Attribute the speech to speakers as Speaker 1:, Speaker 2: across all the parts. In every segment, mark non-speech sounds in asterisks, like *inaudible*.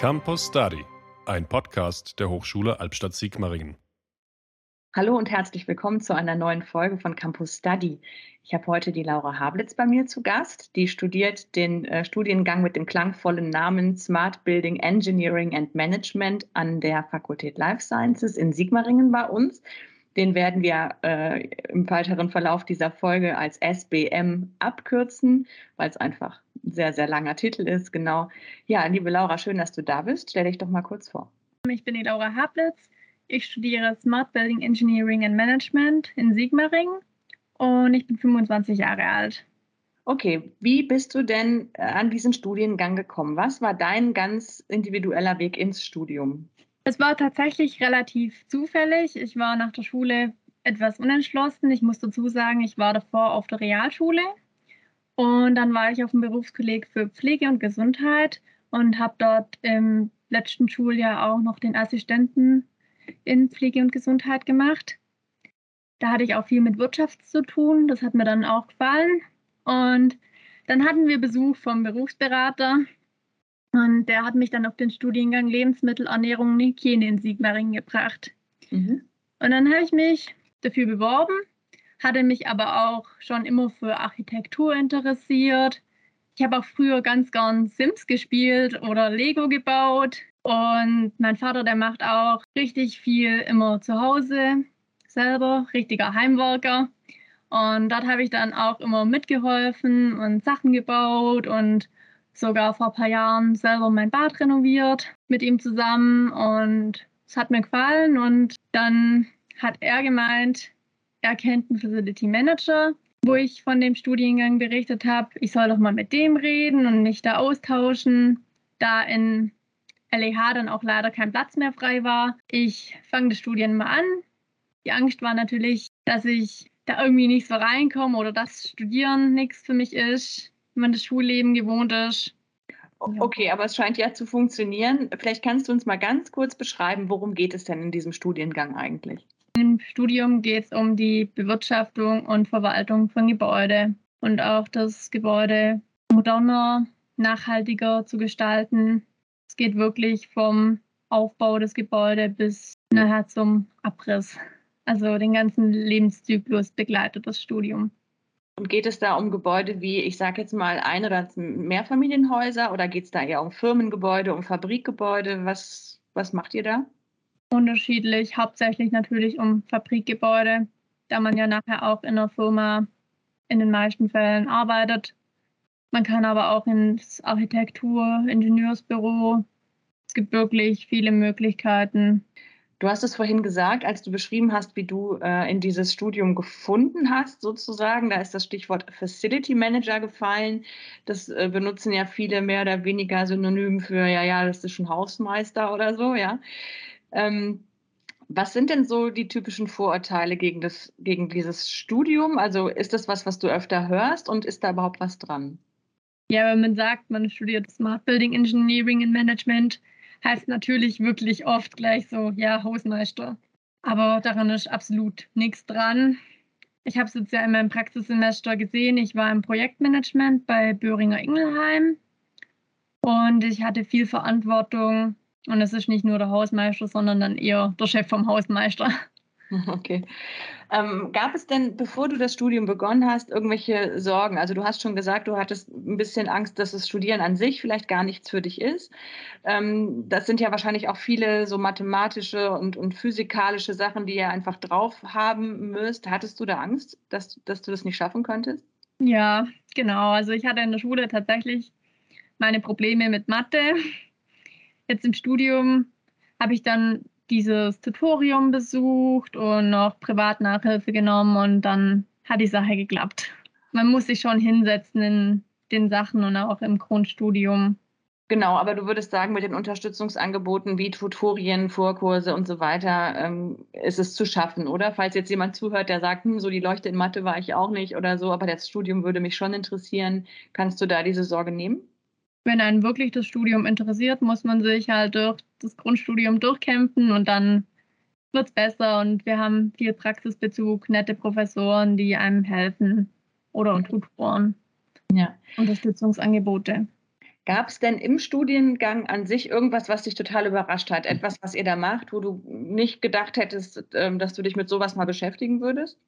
Speaker 1: Campus Study, ein Podcast der Hochschule Albstadt-Sigmaringen.
Speaker 2: Hallo und herzlich willkommen zu einer neuen Folge von Campus Study. Ich habe heute die Laura Hablitz bei mir zu Gast. Die studiert den äh, Studiengang mit dem klangvollen Namen Smart Building Engineering and Management an der Fakultät Life Sciences in Sigmaringen bei uns. Den werden wir äh, im weiteren Verlauf dieser Folge als SBM abkürzen, weil es einfach ein sehr, sehr langer Titel ist. Genau. Ja, liebe Laura, schön, dass du da bist. Stell dich doch mal kurz vor.
Speaker 3: Ich bin die Laura Hablitz. Ich studiere Smart Building Engineering and Management in Sigmaringen und ich bin 25 Jahre alt.
Speaker 2: Okay, wie bist du denn äh, an diesen Studiengang gekommen? Was war dein ganz individueller Weg ins Studium?
Speaker 3: Es war tatsächlich relativ zufällig. Ich war nach der Schule etwas unentschlossen. Ich muss dazu sagen, ich war davor auf der Realschule und dann war ich auf dem Berufskolleg für Pflege und Gesundheit und habe dort im letzten Schuljahr auch noch den Assistenten in Pflege und Gesundheit gemacht. Da hatte ich auch viel mit Wirtschaft zu tun. Das hat mir dann auch gefallen. Und dann hatten wir Besuch vom Berufsberater und der hat mich dann auf den Studiengang Lebensmittelernährung und Hygiene in Sigmaringen gebracht. Mhm. Und dann habe ich mich dafür beworben, hatte mich aber auch schon immer für Architektur interessiert. Ich habe auch früher ganz gern Sims gespielt oder Lego gebaut. Und mein Vater, der macht auch richtig viel immer zu Hause selber, richtiger Heimwerker. Und dort habe ich dann auch immer mitgeholfen und Sachen gebaut und sogar vor ein paar Jahren selber mein Bad renoviert mit ihm zusammen und es hat mir gefallen und dann hat er gemeint, er kennt einen Facility Manager, wo ich von dem Studiengang berichtet habe, ich soll doch mal mit dem reden und mich da austauschen, da in LEH dann auch leider kein Platz mehr frei war. Ich fange das Studium mal an. Die Angst war natürlich, dass ich da irgendwie nicht so reinkomme oder dass Studieren nichts für mich ist wenn man das Schulleben gewohnt ist.
Speaker 2: Okay, aber es scheint ja zu funktionieren. Vielleicht kannst du uns mal ganz kurz beschreiben, worum geht es denn in diesem Studiengang eigentlich?
Speaker 3: Im Studium geht es um die Bewirtschaftung und Verwaltung von Gebäude und auch das Gebäude moderner, nachhaltiger zu gestalten. Es geht wirklich vom Aufbau des Gebäudes bis nachher zum Abriss. Also den ganzen Lebenszyklus begleitet das Studium.
Speaker 2: Und geht es da um Gebäude wie, ich sage jetzt mal, ein- oder Mehrfamilienhäuser oder geht es da eher um Firmengebäude, um Fabrikgebäude? Was, was macht ihr da?
Speaker 3: Unterschiedlich, hauptsächlich natürlich um Fabrikgebäude, da man ja nachher auch in der Firma in den meisten Fällen arbeitet. Man kann aber auch ins Architektur, Ingenieursbüro. Es gibt wirklich viele Möglichkeiten.
Speaker 2: Du hast es vorhin gesagt, als du beschrieben hast, wie du äh, in dieses Studium gefunden hast, sozusagen. Da ist das Stichwort Facility Manager gefallen. Das äh, benutzen ja viele mehr oder weniger synonym für, ja, ja, das ist schon Hausmeister oder so, ja. Ähm, was sind denn so die typischen Vorurteile gegen, das, gegen dieses Studium? Also ist das was, was du öfter hörst und ist da überhaupt was dran?
Speaker 3: Ja, wenn man sagt, man studiert Smart Building Engineering and Management, heißt natürlich wirklich oft gleich so, ja, Hausmeister. Aber daran ist absolut nichts dran. Ich habe es jetzt ja in meinem Praxissemester gesehen. Ich war im Projektmanagement bei Böhringer Ingelheim und ich hatte viel Verantwortung. Und es ist nicht nur der Hausmeister, sondern dann eher der Chef vom Hausmeister. *laughs* *laughs*
Speaker 2: Okay. Ähm, gab es denn, bevor du das Studium begonnen hast, irgendwelche Sorgen? Also du hast schon gesagt, du hattest ein bisschen Angst, dass das Studieren an sich vielleicht gar nichts für dich ist. Ähm, das sind ja wahrscheinlich auch viele so mathematische und, und physikalische Sachen, die ihr einfach drauf haben müsst. Hattest du da Angst, dass, dass du das nicht schaffen könntest?
Speaker 3: Ja, genau. Also ich hatte in der Schule tatsächlich meine Probleme mit Mathe. Jetzt im Studium habe ich dann dieses Tutorium besucht und noch Privatnachhilfe genommen und dann hat die Sache geklappt. Man muss sich schon hinsetzen in den Sachen und auch im Grundstudium.
Speaker 2: Genau, aber du würdest sagen, mit den Unterstützungsangeboten wie Tutorien, Vorkurse und so weiter ähm, ist es zu schaffen, oder? Falls jetzt jemand zuhört, der sagt, hm, so die Leuchte in Mathe war ich auch nicht oder so, aber das Studium würde mich schon interessieren, kannst du da diese Sorge nehmen?
Speaker 3: Wenn einen wirklich das Studium interessiert, muss man sich halt durch das Grundstudium durchkämpfen und dann wird es besser und wir haben viel Praxisbezug, nette Professoren, die einem helfen oder und Tutoren. Ja. Unterstützungsangebote.
Speaker 2: Gab es denn im Studiengang an sich irgendwas, was dich total überrascht hat? Etwas, was ihr da macht, wo du nicht gedacht hättest, ähm, dass du dich mit sowas mal beschäftigen würdest?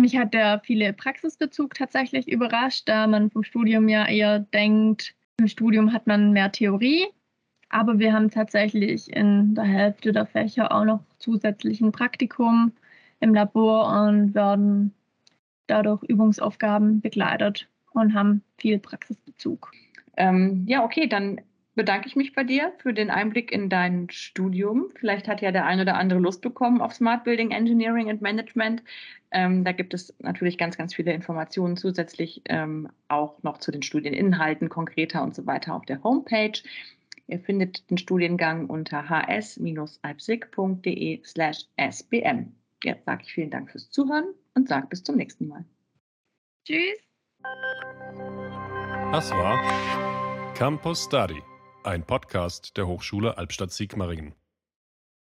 Speaker 3: Mich hat der viele Praxisbezug tatsächlich überrascht, da man vom Studium ja eher denkt, im Studium hat man mehr Theorie, aber wir haben tatsächlich in der Hälfte der Fächer auch noch zusätzlich ein Praktikum im Labor und werden dadurch Übungsaufgaben begleitet und haben viel Praxisbezug.
Speaker 2: Ähm, ja, okay, dann bedanke ich mich bei dir für den Einblick in dein Studium. Vielleicht hat ja der ein oder andere Lust bekommen auf Smart Building Engineering and Management. Ähm, da gibt es natürlich ganz, ganz viele Informationen zusätzlich ähm, auch noch zu den Studieninhalten konkreter und so weiter auf der Homepage. Ihr findet den Studiengang unter hs-alpsig.de slash sbm. Jetzt sage ich vielen Dank fürs Zuhören und sage bis zum nächsten Mal.
Speaker 3: Tschüss.
Speaker 1: Das war Campus Study, ein Podcast der Hochschule Albstadt-Sigmaringen.